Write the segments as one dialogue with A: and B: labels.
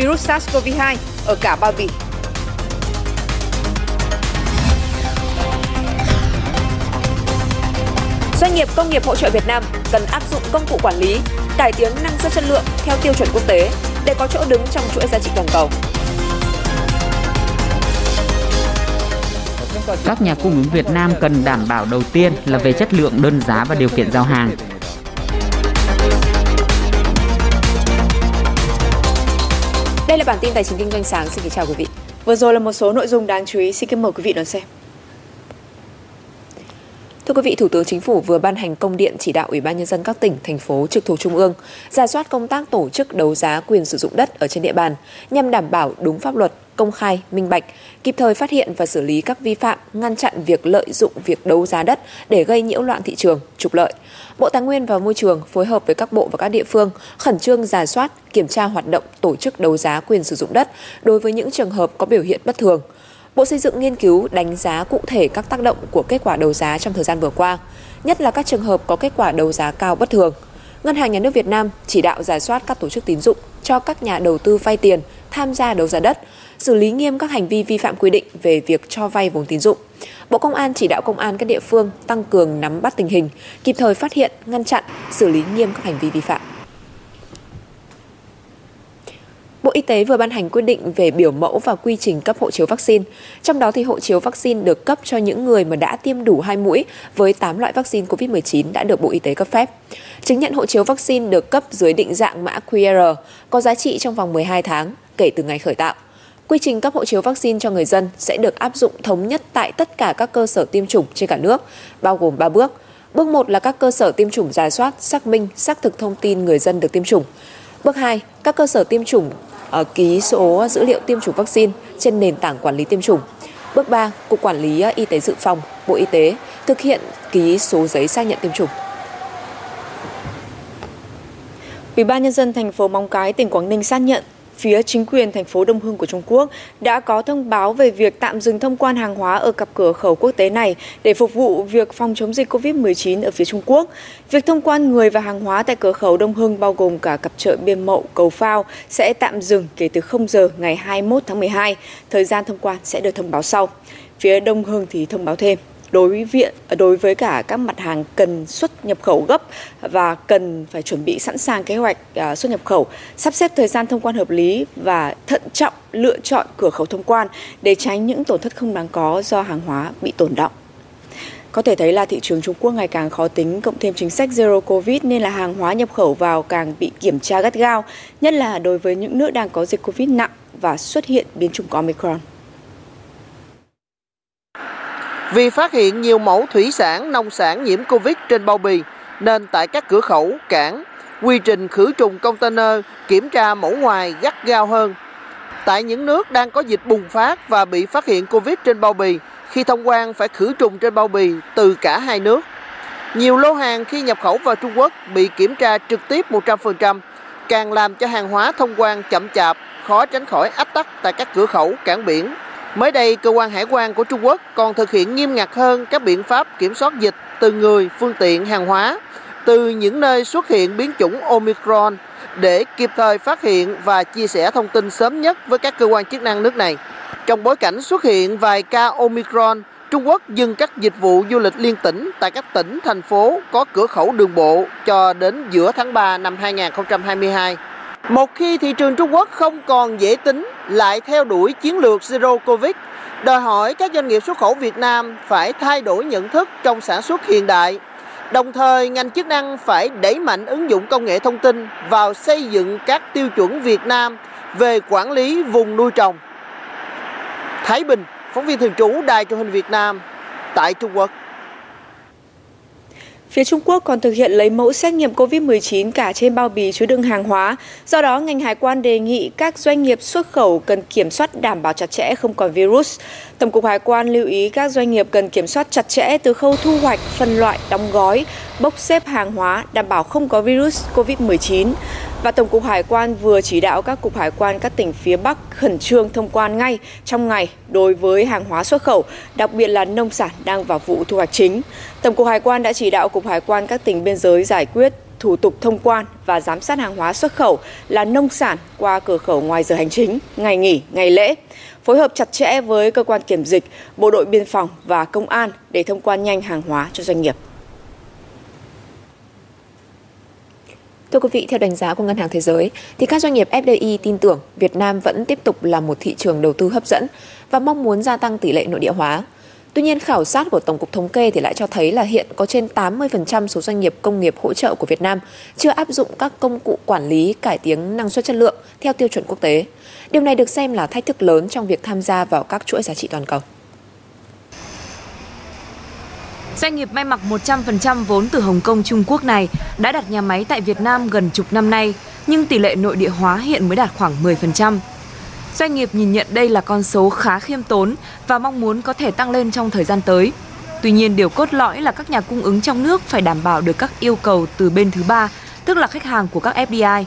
A: virus SARS-CoV-2 ở cả bao bì. Doanh nghiệp công nghiệp hỗ trợ Việt Nam cần áp dụng công cụ quản lý, cải tiến năng suất chất lượng theo tiêu chuẩn quốc tế để có chỗ đứng trong chuỗi giá trị toàn cầu.
B: Các nhà cung ứng Việt Nam cần đảm bảo đầu tiên là về chất lượng, đơn giá và điều kiện giao hàng.
A: Bản tin tài chính kinh doanh sáng. Xin kính chào quý vị. Vừa rồi là một số nội dung đáng chú ý. Xin kính mời quý vị đón xem. Thưa quý vị, Thủ tướng Chính phủ vừa ban hành công điện chỉ đạo Ủy ban nhân dân các tỉnh, thành phố trực thuộc trung ương ra soát công tác tổ chức đấu giá quyền sử dụng đất ở trên địa bàn nhằm đảm bảo đúng pháp luật, công khai, minh bạch, kịp thời phát hiện và xử lý các vi phạm, ngăn chặn việc lợi dụng việc đấu giá đất để gây nhiễu loạn thị trường, trục lợi. Bộ Tài nguyên và Môi trường phối hợp với các bộ và các địa phương khẩn trương giả soát, kiểm tra hoạt động tổ chức đấu giá quyền sử dụng đất đối với những trường hợp có biểu hiện bất thường. Bộ Xây dựng nghiên cứu đánh giá cụ thể các tác động của kết quả đấu giá trong thời gian vừa qua, nhất là các trường hợp có kết quả đấu giá cao bất thường. Ngân hàng Nhà nước Việt Nam chỉ đạo giả soát các tổ chức tín dụng cho các nhà đầu tư vay tiền tham gia đấu giá đất, xử lý nghiêm các hành vi vi phạm quy định về việc cho vay vốn tín dụng. Bộ Công an chỉ đạo công an các địa phương tăng cường nắm bắt tình hình, kịp thời phát hiện, ngăn chặn, xử lý nghiêm các hành vi vi phạm. Bộ Y tế vừa ban hành quyết định về biểu mẫu và quy trình cấp hộ chiếu vaccine. Trong đó thì hộ chiếu vaccine được cấp cho những người mà đã tiêm đủ 2 mũi với 8 loại vaccine COVID-19 đã được Bộ Y tế cấp phép. Chứng nhận hộ chiếu vaccine được cấp dưới định dạng mã QR, có giá trị trong vòng 12 tháng kể từ ngày khởi tạo. Quy trình cấp hộ chiếu vaccine cho người dân sẽ được áp dụng thống nhất tại tất cả các cơ sở tiêm chủng trên cả nước, bao gồm 3 bước. Bước 1 là các cơ sở tiêm chủng giả soát, xác minh, xác thực thông tin người dân được tiêm chủng. Bước 2, các cơ sở tiêm chủng Ờ, ký số dữ liệu tiêm chủng vaccine trên nền tảng quản lý tiêm chủng. Bước 3, Cục Quản lý ờ, Y tế Dự phòng, Bộ Y tế thực hiện ký số giấy xác nhận tiêm chủng. Ủy ban nhân dân thành phố Móng Cái, tỉnh Quảng Ninh xác nhận phía chính quyền thành phố Đông Hưng của Trung Quốc đã có thông báo về việc tạm dừng thông quan hàng hóa ở cặp cửa khẩu quốc tế này để phục vụ việc phòng chống dịch COVID-19 ở phía Trung Quốc. Việc thông quan người và hàng hóa tại cửa khẩu Đông Hưng bao gồm cả cặp chợ Biên Mậu, Cầu Phao sẽ tạm dừng kể từ 0 giờ ngày 21 tháng 12. Thời gian thông quan sẽ được thông báo sau. Phía Đông Hưng thì thông báo thêm đối với viện à, đối với cả các mặt hàng cần xuất nhập khẩu gấp và cần phải chuẩn bị sẵn sàng kế hoạch à, xuất nhập khẩu, sắp xếp thời gian thông quan hợp lý và thận trọng lựa chọn cửa khẩu thông quan để tránh những tổn thất không đáng có do hàng hóa bị tồn động. Có thể thấy là thị trường Trung Quốc ngày càng khó tính, cộng thêm chính sách Zero Covid nên là hàng hóa nhập khẩu vào càng bị kiểm tra gắt gao, nhất là đối với những nước đang có dịch Covid nặng và xuất hiện biến chủng Omicron.
C: Vì phát hiện nhiều mẫu thủy sản, nông sản nhiễm Covid trên bao bì, nên tại các cửa khẩu, cảng, quy trình khử trùng container, kiểm tra mẫu ngoài gắt gao hơn. Tại những nước đang có dịch bùng phát và bị phát hiện Covid trên bao bì, khi thông quan phải khử trùng trên bao bì từ cả hai nước. Nhiều lô hàng khi nhập khẩu vào Trung Quốc bị kiểm tra trực tiếp 100%, càng làm cho hàng hóa thông quan chậm chạp, khó tránh khỏi ách tắc tại các cửa khẩu, cảng biển, Mới đây, cơ quan hải quan của Trung Quốc còn thực hiện nghiêm ngặt hơn các biện pháp kiểm soát dịch từ người, phương tiện, hàng hóa từ những nơi xuất hiện biến chủng Omicron để kịp thời phát hiện và chia sẻ thông tin sớm nhất với các cơ quan chức năng nước này. Trong bối cảnh xuất hiện vài ca Omicron, Trung Quốc dừng các dịch vụ du lịch liên tỉnh tại các tỉnh, thành phố có cửa khẩu đường bộ cho đến giữa tháng 3 năm 2022. Một khi thị trường Trung Quốc không còn dễ tính lại theo đuổi chiến lược Zero Covid, đòi hỏi các doanh nghiệp xuất khẩu Việt Nam phải thay đổi nhận thức trong sản xuất hiện đại. Đồng thời, ngành chức năng phải đẩy mạnh ứng dụng công nghệ thông tin vào xây dựng các tiêu chuẩn Việt Nam về quản lý vùng nuôi trồng. Thái Bình, phóng viên thường trú Đài truyền hình Việt Nam tại Trung Quốc.
A: Phía Trung Quốc còn thực hiện lấy mẫu xét nghiệm COVID-19 cả trên bao bì chứa đựng hàng hóa. Do đó, ngành hải quan đề nghị các doanh nghiệp xuất khẩu cần kiểm soát đảm bảo chặt chẽ không còn virus. Tổng cục Hải quan lưu ý các doanh nghiệp cần kiểm soát chặt chẽ từ khâu thu hoạch, phân loại, đóng gói, bốc xếp hàng hóa, đảm bảo không có virus COVID-19. Và Tổng cục Hải quan vừa chỉ đạo các cục hải quan các tỉnh phía Bắc khẩn trương thông quan ngay trong ngày đối với hàng hóa xuất khẩu, đặc biệt là nông sản đang vào vụ thu hoạch chính. Tổng cục Hải quan đã chỉ đạo cục hải quan các tỉnh biên giới giải quyết thủ tục thông quan và giám sát hàng hóa xuất khẩu là nông sản qua cửa khẩu ngoài giờ hành chính, ngày nghỉ, ngày lễ, phối hợp chặt chẽ với cơ quan kiểm dịch, bộ đội biên phòng và công an để thông quan nhanh hàng hóa cho doanh nghiệp.
D: Thưa quý vị, theo đánh giá của Ngân hàng Thế giới, thì các doanh nghiệp FDI tin tưởng Việt Nam vẫn tiếp tục là một thị trường đầu tư hấp dẫn và mong muốn gia tăng tỷ lệ nội địa hóa. Tuy nhiên, khảo sát của Tổng cục Thống kê thì lại cho thấy là hiện có trên 80% số doanh nghiệp công nghiệp hỗ trợ của Việt Nam chưa áp dụng các công cụ quản lý cải tiến năng suất chất lượng theo tiêu chuẩn quốc tế. Điều này được xem là thách thức lớn trong việc tham gia vào các chuỗi giá trị toàn cầu.
E: Doanh nghiệp may mặc 100% vốn từ Hồng Kông Trung Quốc này đã đặt nhà máy tại Việt Nam gần chục năm nay, nhưng tỷ lệ nội địa hóa hiện mới đạt khoảng 10%. Doanh nghiệp nhìn nhận đây là con số khá khiêm tốn và mong muốn có thể tăng lên trong thời gian tới. Tuy nhiên, điều cốt lõi là các nhà cung ứng trong nước phải đảm bảo được các yêu cầu từ bên thứ ba, tức là khách hàng của các FDI.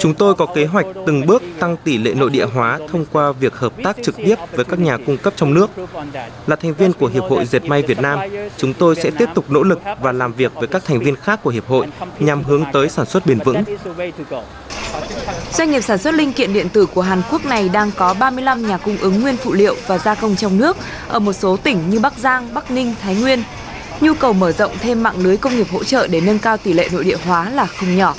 F: Chúng tôi có kế hoạch từng bước tăng tỷ lệ nội địa hóa thông qua việc hợp tác trực tiếp với các nhà cung cấp trong nước. Là thành viên của Hiệp hội Dệt may Việt Nam, chúng tôi sẽ tiếp tục nỗ lực và làm việc với các thành viên khác của Hiệp hội nhằm hướng tới sản xuất bền vững.
E: Doanh nghiệp sản xuất linh kiện điện tử của Hàn Quốc này đang có 35 nhà cung ứng nguyên phụ liệu và gia công trong nước ở một số tỉnh như Bắc Giang, Bắc Ninh, Thái Nguyên. Nhu cầu mở rộng thêm mạng lưới công nghiệp hỗ trợ để nâng cao tỷ lệ nội địa hóa là không nhỏ.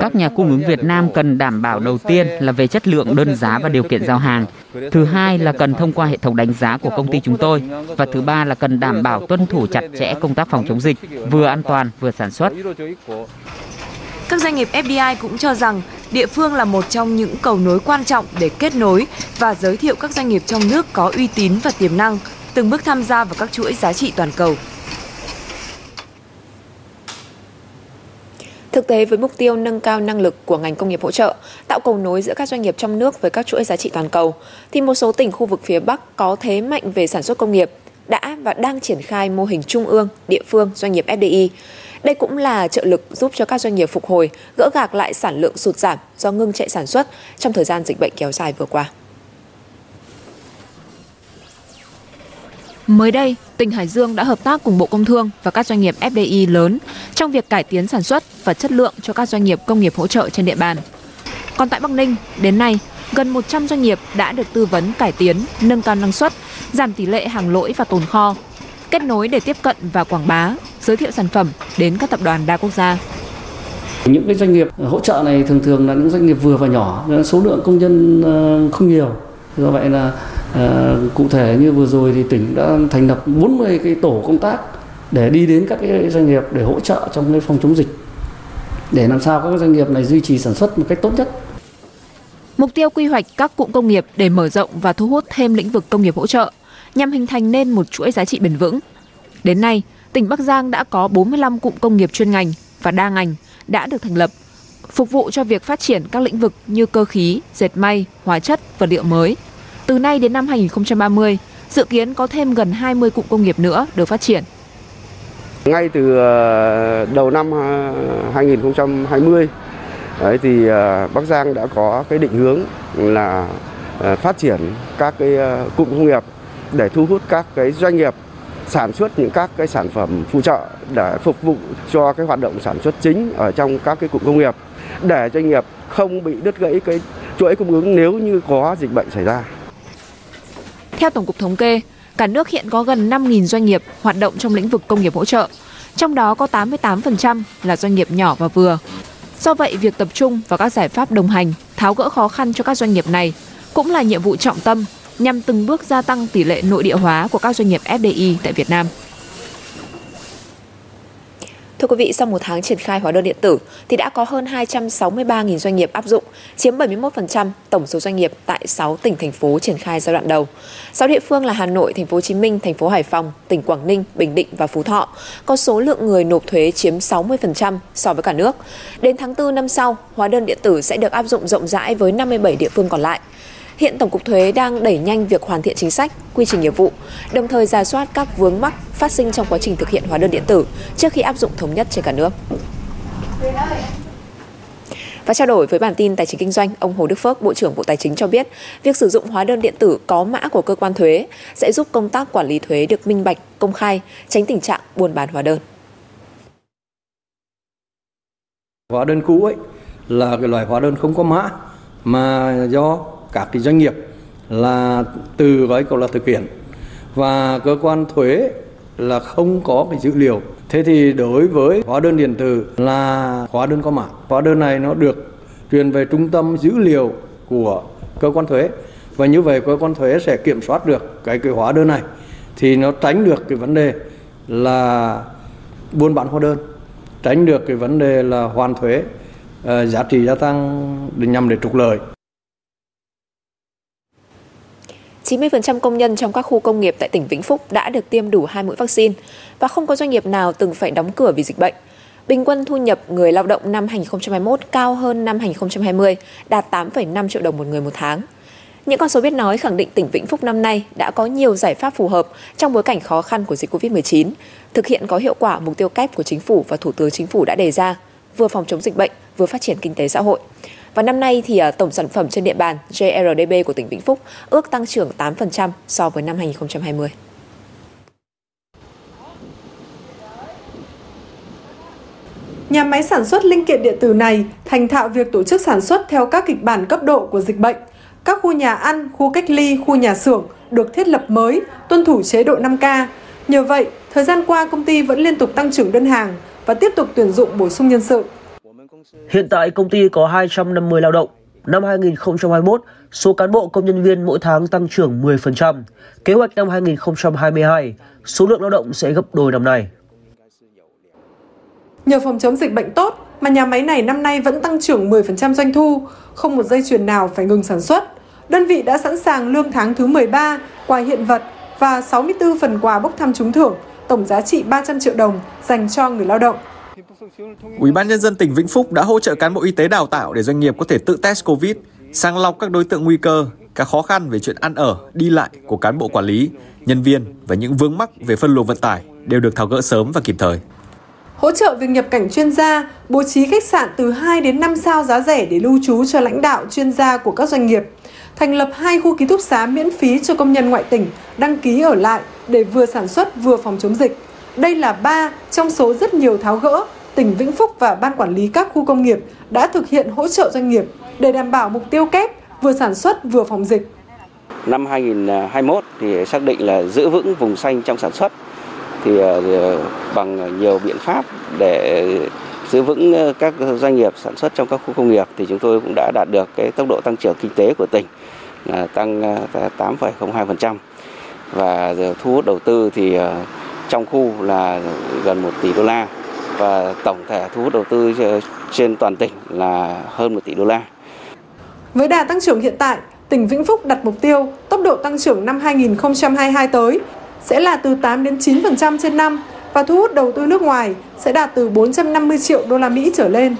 B: Các nhà cung ứng Việt Nam cần đảm bảo đầu tiên là về chất lượng, đơn giá và điều kiện giao hàng. Thứ hai là cần thông qua hệ thống đánh giá của công ty chúng tôi. Và thứ ba là cần đảm bảo tuân thủ chặt chẽ công tác phòng chống dịch, vừa an toàn vừa sản xuất.
E: Các doanh nghiệp FDI cũng cho rằng địa phương là một trong những cầu nối quan trọng để kết nối và giới thiệu các doanh nghiệp trong nước có uy tín và tiềm năng, từng bước tham gia vào các chuỗi giá trị toàn cầu.
D: Thực tế với mục tiêu nâng cao năng lực của ngành công nghiệp hỗ trợ, tạo cầu nối giữa các doanh nghiệp trong nước với các chuỗi giá trị toàn cầu, thì một số tỉnh khu vực phía Bắc có thế mạnh về sản xuất công nghiệp đã và đang triển khai mô hình trung ương, địa phương, doanh nghiệp FDI. Đây cũng là trợ lực giúp cho các doanh nghiệp phục hồi, gỡ gạc lại sản lượng sụt giảm do ngưng chạy sản xuất trong thời gian dịch bệnh kéo dài vừa qua.
G: Mới đây, tỉnh Hải Dương đã hợp tác cùng Bộ Công Thương và các doanh nghiệp FDI lớn trong việc cải tiến sản xuất và chất lượng cho các doanh nghiệp công nghiệp hỗ trợ trên địa bàn. Còn tại Bắc Ninh, đến nay, gần 100 doanh nghiệp đã được tư vấn cải tiến, nâng cao năng suất, giảm tỷ lệ hàng lỗi và tồn kho, kết nối để tiếp cận và quảng bá, giới thiệu sản phẩm đến các tập đoàn đa quốc gia.
H: Những cái doanh nghiệp hỗ trợ này thường thường là những doanh nghiệp vừa và nhỏ, số lượng công nhân ờ, không nhiều. Do vậy là Ờ, cụ thể như vừa rồi thì tỉnh đã thành lập 40 cái tổ công tác để đi đến các cái doanh nghiệp để hỗ trợ trong cái phòng chống dịch để làm sao các doanh nghiệp này duy trì sản xuất một cách tốt nhất.
G: Mục tiêu quy hoạch các cụm công nghiệp để mở rộng và thu hút thêm lĩnh vực công nghiệp hỗ trợ nhằm hình thành nên một chuỗi giá trị bền vững. Đến nay, tỉnh Bắc Giang đã có 45 cụm công nghiệp chuyên ngành và đa ngành đã được thành lập, phục vụ cho việc phát triển các lĩnh vực như cơ khí, dệt may, hóa chất, vật liệu mới, từ nay đến năm 2030, dự kiến có thêm gần 20 cụm công nghiệp nữa được phát triển.
I: Ngay từ ờ, đầu năm ờ, 2020 đấy thì ờ, Bắc Giang đã có cái định hướng là phát triển các cái cụm công nghiệp để thu hút các cái doanh nghiệp sản xuất những các cái sản phẩm phụ trợ để phục vụ cho cái hoạt động sản xuất chính ở trong các cái cụm công nghiệp để doanh nghiệp không bị đứt gãy cái chuỗi cung ứng nếu như có dịch bệnh xảy ra.
G: Theo Tổng cục Thống kê, cả nước hiện có gần 5.000 doanh nghiệp hoạt động trong lĩnh vực công nghiệp hỗ trợ, trong đó có 88% là doanh nghiệp nhỏ và vừa. Do vậy, việc tập trung vào các giải pháp đồng hành, tháo gỡ khó khăn cho các doanh nghiệp này cũng là nhiệm vụ trọng tâm nhằm từng bước gia tăng tỷ lệ nội địa hóa của các doanh nghiệp FDI tại Việt Nam.
D: Thưa quý vị, sau một tháng triển khai hóa đơn điện tử thì đã có hơn 263.000 doanh nghiệp áp dụng, chiếm 71% tổng số doanh nghiệp tại 6 tỉnh thành phố triển khai giai đoạn đầu. 6 địa phương là Hà Nội, Thành phố Hồ Chí Minh, Thành phố Hải Phòng, tỉnh Quảng Ninh, Bình Định và Phú Thọ có số lượng người nộp thuế chiếm 60% so với cả nước. Đến tháng 4 năm sau, hóa đơn điện tử sẽ được áp dụng rộng rãi với 57 địa phương còn lại. Hiện Tổng cục Thuế đang đẩy nhanh việc hoàn thiện chính sách, quy trình nghiệp vụ, đồng thời ra soát các vướng mắc phát sinh trong quá trình thực hiện hóa đơn điện tử trước khi áp dụng thống nhất trên cả nước. Và trao đổi với bản tin Tài chính Kinh doanh, ông Hồ Đức Phước, Bộ trưởng Bộ Tài chính cho biết, việc sử dụng hóa đơn điện tử có mã của cơ quan thuế sẽ giúp công tác quản lý thuế được minh bạch, công khai, tránh tình trạng buôn bán hóa đơn.
J: Hóa đơn cũ ấy là cái loại hóa đơn không có mã mà do các cái doanh nghiệp là từ gói cầu là thực hiện và cơ quan thuế là không có cái dữ liệu. Thế thì đối với hóa đơn điện tử là hóa đơn có mã. Hóa đơn này nó được truyền về trung tâm dữ liệu của cơ quan thuế và như vậy cơ quan thuế sẽ kiểm soát được cái cái hóa đơn này thì nó tránh được cái vấn đề là buôn bán hóa đơn, tránh được cái vấn đề là hoàn thuế ờ, giá trị gia tăng để nhằm để trục lợi
D: 90% công nhân trong các khu công nghiệp tại tỉnh Vĩnh Phúc đã được tiêm đủ hai mũi vaccine và không có doanh nghiệp nào từng phải đóng cửa vì dịch bệnh. Bình quân thu nhập người lao động năm 2021 cao hơn năm 2020, đạt 8,5 triệu đồng một người một tháng. Những con số biết nói khẳng định tỉnh Vĩnh Phúc năm nay đã có nhiều giải pháp phù hợp trong bối cảnh khó khăn của dịch Covid-19, thực hiện có hiệu quả mục tiêu kép của chính phủ và Thủ tướng Chính phủ đã đề ra, vừa phòng chống dịch bệnh, vừa phát triển kinh tế xã hội. Và năm nay thì à, tổng sản phẩm trên địa bàn GRDP của tỉnh Vĩnh Phúc ước tăng trưởng 8% so với năm 2020.
K: Nhà máy sản xuất linh kiện điện tử này thành thạo việc tổ chức sản xuất theo các kịch bản cấp độ của dịch bệnh. Các khu nhà ăn, khu cách ly, khu nhà xưởng được thiết lập mới, tuân thủ chế độ 5K. Nhờ vậy, thời gian qua công ty vẫn liên tục tăng trưởng đơn hàng và tiếp tục tuyển dụng bổ sung nhân sự.
L: Hiện tại công ty có 250 lao động. Năm 2021, số cán bộ công nhân viên mỗi tháng tăng trưởng 10%. Kế hoạch năm 2022, số lượng lao động sẽ gấp đôi năm nay.
K: Nhờ phòng chống dịch bệnh tốt mà nhà máy này năm nay vẫn tăng trưởng 10% doanh thu, không một dây chuyền nào phải ngừng sản xuất. Đơn vị đã sẵn sàng lương tháng thứ 13, quà hiện vật và 64 phần quà bốc thăm trúng thưởng, tổng giá trị 300 triệu đồng dành cho người lao động.
M: Ủy ban nhân dân tỉnh Vĩnh Phúc đã hỗ trợ cán bộ y tế đào tạo để doanh nghiệp có thể tự test Covid, sàng lọc các đối tượng nguy cơ, các khó khăn về chuyện ăn ở, đi lại của cán bộ quản lý, nhân viên và những vướng mắc về phân luồng vận tải đều được tháo gỡ sớm và kịp thời.
K: Hỗ trợ việc nhập cảnh chuyên gia, bố trí khách sạn từ 2 đến 5 sao giá rẻ để lưu trú cho lãnh đạo chuyên gia của các doanh nghiệp. Thành lập hai khu ký túc xá miễn phí cho công nhân ngoại tỉnh đăng ký ở lại để vừa sản xuất vừa phòng chống dịch. Đây là ba trong số rất nhiều tháo gỡ tỉnh Vĩnh Phúc và Ban Quản lý các khu công nghiệp đã thực hiện hỗ trợ doanh nghiệp để đảm bảo mục tiêu kép vừa sản xuất vừa phòng dịch.
N: Năm 2021 thì xác định là giữ vững vùng xanh trong sản xuất thì ờ, ờ, bằng nhiều biện pháp để giữ vững ờ, các doanh nghiệp sản xuất trong các khu công nghiệp thì chúng tôi cũng đã đạt được cái tốc độ tăng trưởng kinh tế của tỉnh là tăng 8,02% và thu hút đầu tư thì trong khu là gần 1 tỷ đô la và tổng thể thu hút đầu tư trên toàn tỉnh là hơn 1 tỷ đô la.
K: Với đà tăng trưởng hiện tại, tỉnh Vĩnh Phúc đặt mục tiêu tốc độ tăng trưởng năm 2022 tới sẽ là từ 8 đến 9% trên năm và thu hút đầu tư nước ngoài sẽ đạt từ 450 triệu đô la Mỹ trở lên.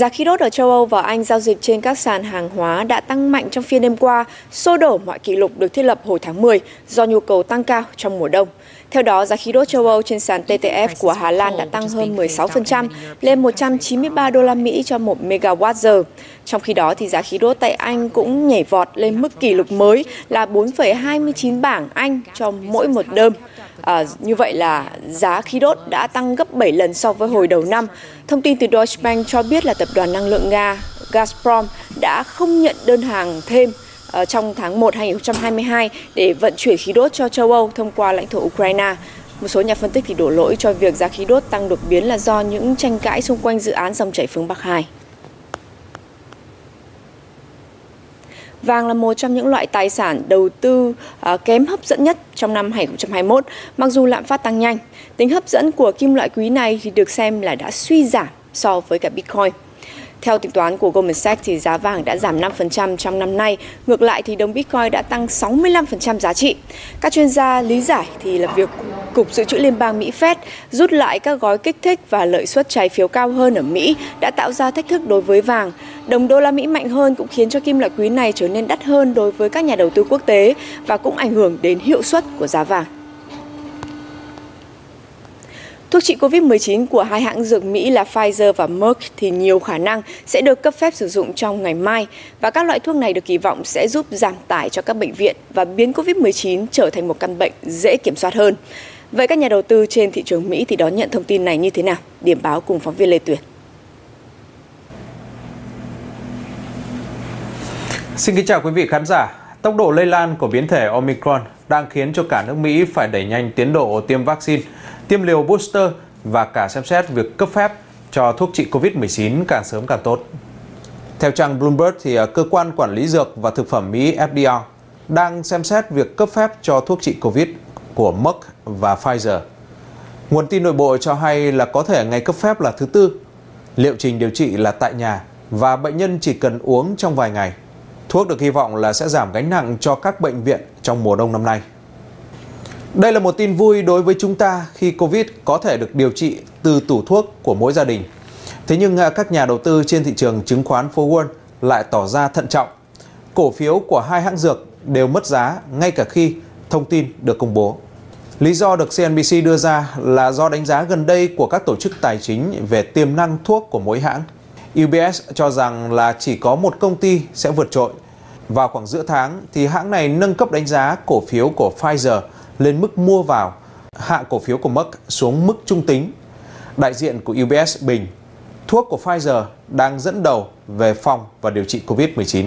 A: Giá khí đốt ở châu Âu và Anh giao dịch trên các sàn hàng hóa đã tăng mạnh trong phiên đêm qua, xô đổ mọi kỷ lục được thiết lập hồi tháng 10 do nhu cầu tăng cao trong mùa đông. Theo đó, giá khí đốt châu Âu trên sàn TTF của Hà Lan đã tăng hơn 16% lên 193 đô la Mỹ cho 1 megawatt giờ. Trong khi đó thì giá khí đốt tại Anh cũng nhảy vọt lên mức kỷ lục mới là 4,29 bảng Anh cho mỗi một đơm. À, như vậy là giá khí đốt đã tăng gấp 7 lần so với hồi đầu năm. Thông tin từ Deutsche Bank cho biết là tập đoàn năng lượng Nga Gazprom đã không nhận đơn hàng thêm Ờ, trong tháng 1 2022 để vận chuyển khí đốt cho châu Âu thông qua lãnh thổ Ukraine. Một số nhà phân tích thì đổ lỗi cho việc giá khí đốt tăng đột biến là do những tranh cãi xung quanh dự án dòng chảy phương Bắc 2. Vàng là một trong những loại tài sản đầu tư uh, kém hấp dẫn nhất trong năm 2021, mặc dù lạm phát tăng nhanh. Tính hấp dẫn của kim loại quý này thì được xem là đã suy giảm so với cả Bitcoin. Theo tính toán của Goldman Sachs thì giá vàng đã giảm 5% trong năm nay, ngược lại thì đồng Bitcoin đã tăng 65% giá trị. Các chuyên gia lý giải thì là việc Cục Dự trữ Liên bang Mỹ Fed rút lại các gói kích thích và lợi suất trái phiếu cao hơn ở Mỹ đã tạo ra thách thức đối với vàng. Đồng đô la Mỹ mạnh hơn cũng khiến cho kim loại quý này trở nên đắt hơn đối với các nhà đầu tư quốc tế và cũng ảnh hưởng đến hiệu suất của giá vàng. Thuốc trị COVID-19 của hai hãng dược Mỹ là Pfizer và Merck thì nhiều khả năng sẽ được cấp phép sử dụng trong ngày mai và các loại thuốc này được kỳ vọng sẽ giúp giảm tải cho các bệnh viện và biến COVID-19 trở thành một căn bệnh dễ kiểm soát hơn. Vậy các nhà đầu tư trên thị trường Mỹ thì đón nhận thông tin này như thế nào? Điểm báo cùng phóng viên Lê Tuyển.
O: Xin kính chào quý vị khán giả. Tốc độ lây lan của biến thể Omicron đang khiến cho cả nước Mỹ phải đẩy nhanh tiến độ tiêm vaccine, tiêm liều booster và cả xem xét việc cấp phép cho thuốc trị COVID-19 càng sớm càng tốt. Theo trang Bloomberg thì à, cơ quan quản lý dược và thực phẩm Mỹ FDA đang xem xét việc cấp phép cho thuốc trị COVID của Merck và Pfizer. Nguồn tin nội bộ cho hay là có thể ngày cấp phép là thứ tư. Liệu trình điều trị là tại nhà và bệnh nhân chỉ cần uống trong vài ngày. Thuốc được hy vọng là sẽ giảm gánh nặng cho các bệnh viện trong mùa đông năm nay. Đây là một tin vui đối với chúng ta khi Covid có thể được điều trị từ tủ thuốc của mỗi gia đình. Thế nhưng à, các nhà đầu tư trên thị trường chứng khoán phố Wall lại tỏ ra thận trọng. Cổ phiếu của hai hãng dược đều mất giá ngay cả khi thông tin được công bố. Lý do được CNBC đưa ra là do đánh giá gần đây của các tổ chức tài chính về tiềm năng thuốc của mỗi hãng. UBS cho rằng là chỉ có một công ty sẽ vượt trội. Vào khoảng giữa tháng thì hãng này nâng cấp đánh giá cổ phiếu của Pfizer lên mức mua vào, hạ cổ phiếu của Merck xuống mức trung tính. Đại diện của UBS bình, thuốc của Pfizer đang dẫn đầu về phòng và điều trị COVID-19.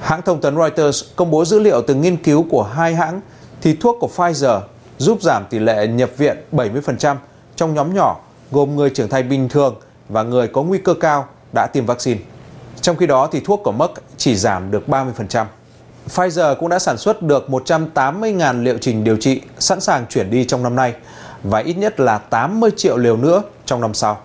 O: Hãng thông tấn Reuters công bố dữ liệu từ nghiên cứu của hai hãng thì thuốc của Pfizer giúp giảm tỷ lệ nhập viện 70% trong nhóm nhỏ gồm người trưởng thành bình thường và người có nguy cơ cao đã tiêm vaccine. Trong khi đó thì thuốc của Merck chỉ giảm được 30%. Pfizer cũng đã sản xuất được 180.000 liệu trình điều trị sẵn sàng chuyển đi trong năm nay và ít nhất là 80 triệu liều nữa trong năm sau.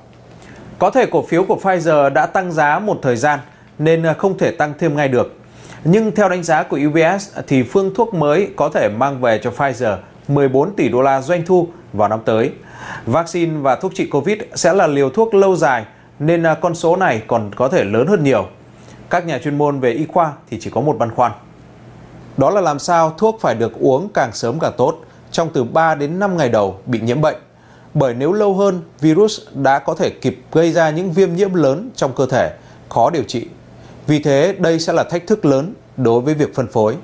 O: Có thể cổ phiếu của Pfizer đã tăng giá một thời gian nên không thể tăng thêm ngay được. Nhưng theo đánh giá của UBS thì phương thuốc mới có thể mang về cho Pfizer 14 tỷ đô la doanh thu vào năm tới. Vaccine và thuốc trị Covid sẽ là liều thuốc lâu dài nên con số này còn có thể lớn hơn nhiều. Các nhà chuyên môn về y khoa thì chỉ có một băn khoăn. Đó là làm sao thuốc phải được uống càng sớm càng tốt trong từ 3 đến 5 ngày đầu bị nhiễm bệnh. Bởi nếu lâu hơn, virus đã có thể kịp gây ra những viêm nhiễm lớn trong cơ thể, khó điều trị. Vì thế, đây sẽ là thách thức lớn đối với việc phân phối.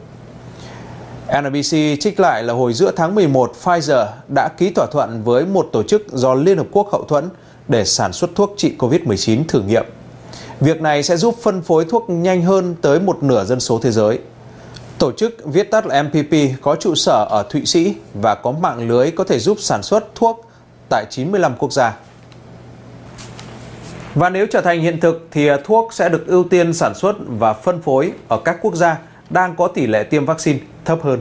O: NBC trích lại là hồi giữa tháng 11, Pfizer đã ký thỏa thuận với một tổ chức do Liên Hợp Quốc hậu thuẫn để sản xuất thuốc trị COVID-19 thử nghiệm. Việc này sẽ giúp phân phối thuốc nhanh hơn tới một nửa dân số thế giới. Tổ chức viết tắt là MPP có trụ sở ở Thụy Sĩ và có mạng lưới có thể giúp sản xuất thuốc tại 95 quốc gia. Và nếu trở thành hiện thực thì à, thuốc sẽ được ưu tiên sản xuất và phân phối ở các quốc gia đang có tỷ lệ tiêm vaccine thấp hơn.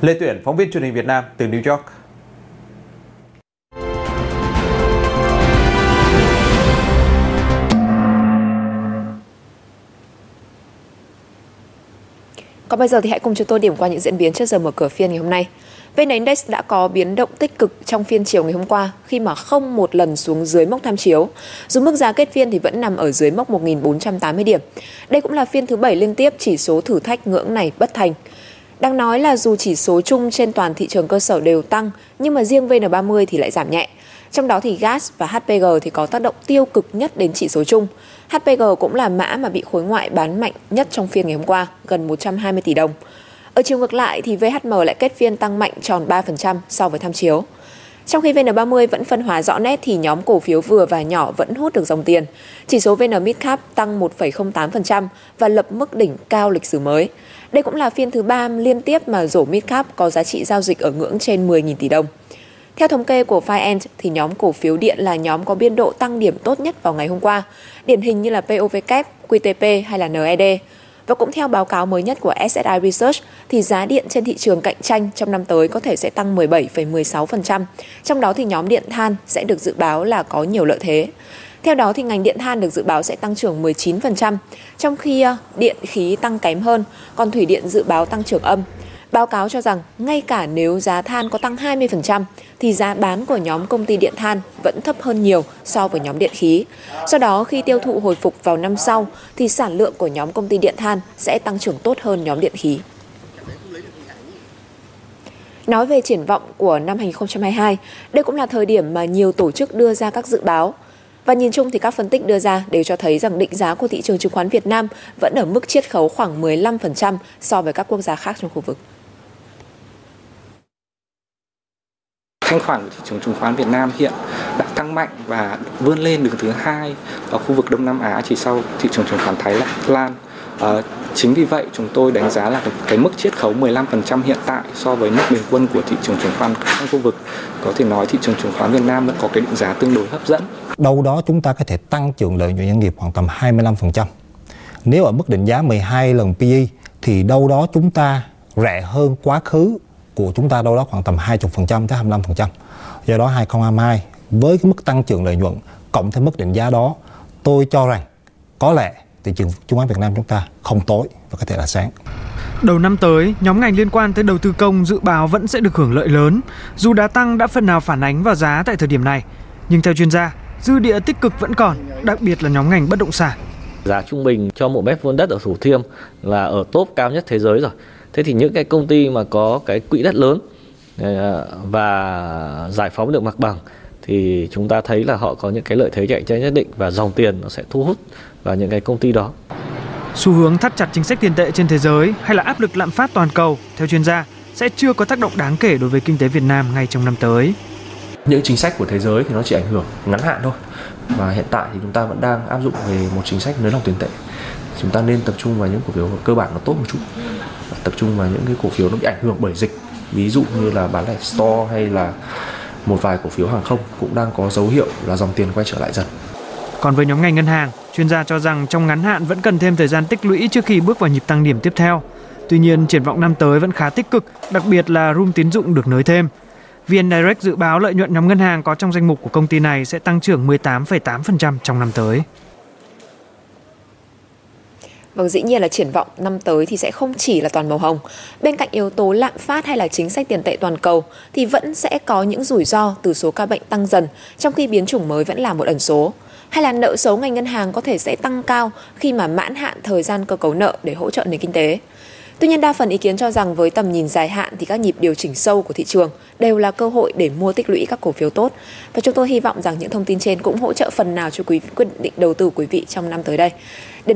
O: Lê Tuyển, phóng viên truyền hình Việt Nam từ New York.
D: Còn bây giờ thì hãy cùng chúng tôi điểm qua những diễn biến trước giờ mở cửa phiên ngày hôm nay. VN Index đã có biến động tích cực trong phiên chiều ngày hôm qua khi mà không một lần xuống dưới mốc tham chiếu. Dù mức giá kết phiên thì vẫn nằm ở dưới mốc 1.480 điểm. Đây cũng là phiên thứ 7 liên tiếp chỉ số thử thách ngưỡng này bất thành. Đang nói là dù chỉ số chung trên toàn thị trường cơ sở đều tăng, nhưng mà riêng VN30 thì lại giảm nhẹ. Trong đó thì gas và HPG thì có tác động tiêu cực nhất đến chỉ số chung. HPG cũng là mã mà bị khối ngoại bán mạnh nhất trong phiên ngày hôm qua, gần 120 tỷ đồng. Ở chiều ngược lại thì VHM lại kết phiên tăng mạnh tròn 3% so với tham chiếu. Trong khi VN30 vẫn phân hóa rõ nét thì nhóm cổ phiếu vừa và nhỏ vẫn hút được dòng tiền. Chỉ số VN Midcap tăng 1,08% và lập mức đỉnh cao lịch sử mới. Đây cũng là phiên thứ ba liên tiếp mà rổ Midcap có giá trị giao dịch ở ngưỡng trên 10.000 tỷ đồng. Theo thống kê của Fiend thì nhóm cổ phiếu điện là nhóm có biên độ tăng điểm tốt nhất vào ngày hôm qua, điển hình như là POVK, QTP hay là NED. Và cũng theo báo cáo mới nhất của SSI Research thì giá điện trên thị trường cạnh tranh trong năm tới có thể sẽ tăng 17,16%, trong đó thì nhóm điện than sẽ được dự báo là có nhiều lợi thế. Theo đó thì ngành điện than được dự báo sẽ tăng trưởng 19%, trong khi ờ, điện khí tăng kém hơn, còn thủy điện dự báo tăng trưởng âm. Báo cáo cho rằng ngay cả nếu giá than có tăng 20% thì giá bán của nhóm công ty điện than vẫn thấp hơn nhiều so với nhóm điện khí. Do đó khi tiêu thụ hồi phục vào năm sau thì sản lượng của nhóm công ty điện than sẽ tăng trưởng tốt hơn nhóm điện khí. Nói về triển vọng của năm 2022, đây cũng là thời điểm mà nhiều tổ chức đưa ra các dự báo. Và nhìn chung thì các phân tích đưa ra đều cho thấy rằng định giá của thị trường chứng khoán Việt Nam vẫn ở mức chiết khấu khoảng 15% so với các quốc gia khác trong khu vực.
P: Thanh khoản của thị trường chứng khoán Việt Nam hiện đã tăng mạnh và vươn lên đứng thứ hai ở khu vực Đông Nam Á chỉ sau thị trường chứng khoán Thái Lan. À, chính vì vậy chúng tôi đánh giá là cái mức chiết khấu 15% hiện tại so với mức bình quân của thị trường chứng khoán trong khu vực có thể nói thị trường chứng khoán Việt Nam vẫn có cái định giá tương đối hấp dẫn.
Q: Đâu đó chúng ta có thể tăng trưởng lợi nhuận doanh nghiệp khoảng tầm 25%. Nếu ở mức định giá 12 lần PE thì đâu đó chúng ta rẻ hơn quá khứ của chúng ta đâu đó khoảng tầm 20% tới 25%. Do đó 2022 với cái mức tăng trưởng lợi nhuận cộng thêm mức định giá đó, tôi cho rằng có lẽ thị trường chứng khoán Việt Nam chúng ta không tối và có thể là sáng.
R: Đầu năm tới, nhóm ngành liên quan tới đầu tư công dự báo vẫn sẽ được hưởng lợi lớn, dù đá tăng đã phần nào phản ánh vào giá tại thời điểm này. Nhưng theo chuyên gia, dư địa tích cực vẫn còn, đặc biệt là nhóm ngành bất động sản.
S: Giá trung bình cho một mét vuông đất ở Thủ Thiêm là ở top cao nhất thế giới rồi. Thế thì những cái công ty mà có cái quỹ đất lớn ờ, và giải phóng được mặt bằng thì chúng ta thấy là họ có những cái lợi thế cạnh tranh nhất định và dòng tiền nó sẽ thu hút vào những cái công ty đó.
R: Xu hướng thắt chặt chính sách tiền tệ trên thế giới hay là áp lực lạm phát toàn cầu, theo chuyên gia, sẽ chưa có tác động đáng kể đối với kinh tế Việt Nam ngay trong năm tới.
T: Những chính sách của thế giới thì nó chỉ ảnh hưởng ngắn hạn thôi. Và hiện tại thì chúng ta vẫn đang áp dụng về một chính sách nới lỏng tiền tệ. Chúng ta nên tập trung vào những cổ phiếu cơ bản nó tốt một chút. Tập trung vào những cái cổ phiếu nó bị ảnh hưởng bởi dịch. Ví dụ như là bán lẻ store hay là một vài cổ phiếu hàng không cũng đang có dấu hiệu là dòng tiền quay trở lại dần.
R: Còn với nhóm ngành ngân hàng, chuyên gia cho rằng trong ngắn hạn vẫn cần thêm thời gian tích lũy trước khi bước vào nhịp tăng điểm tiếp theo. Tuy nhiên, triển vọng năm tới vẫn khá tích cực, đặc biệt là room tín dụng được nới thêm. VN Direct dự báo lợi nhuận nhóm ngân hàng có trong danh mục của công ty này sẽ tăng trưởng 18,8% trong năm tới.
D: Vâng, dĩ nhiên là triển vọng năm tới thì sẽ không chỉ là toàn màu hồng. Bên cạnh yếu tố lạm phát hay là chính sách tiền tệ toàn cầu thì vẫn sẽ có những rủi ro từ số ca bệnh tăng dần, trong khi biến chủng mới vẫn là một ẩn số. Hay là nợ xấu ngành ngân hàng có thể sẽ tăng cao khi mà mãn hạn thời gian cơ cấu nợ để hỗ trợ nền kinh tế. Tuy nhiên đa phần ý kiến cho rằng với tầm nhìn dài hạn thì các nhịp điều chỉnh sâu của thị trường đều là cơ hội để mua tích lũy các cổ phiếu tốt. Và chúng tôi hy vọng rằng những thông tin trên cũng hỗ trợ phần nào cho quý quyết định đầu tư của quý vị trong năm tới đây. Đến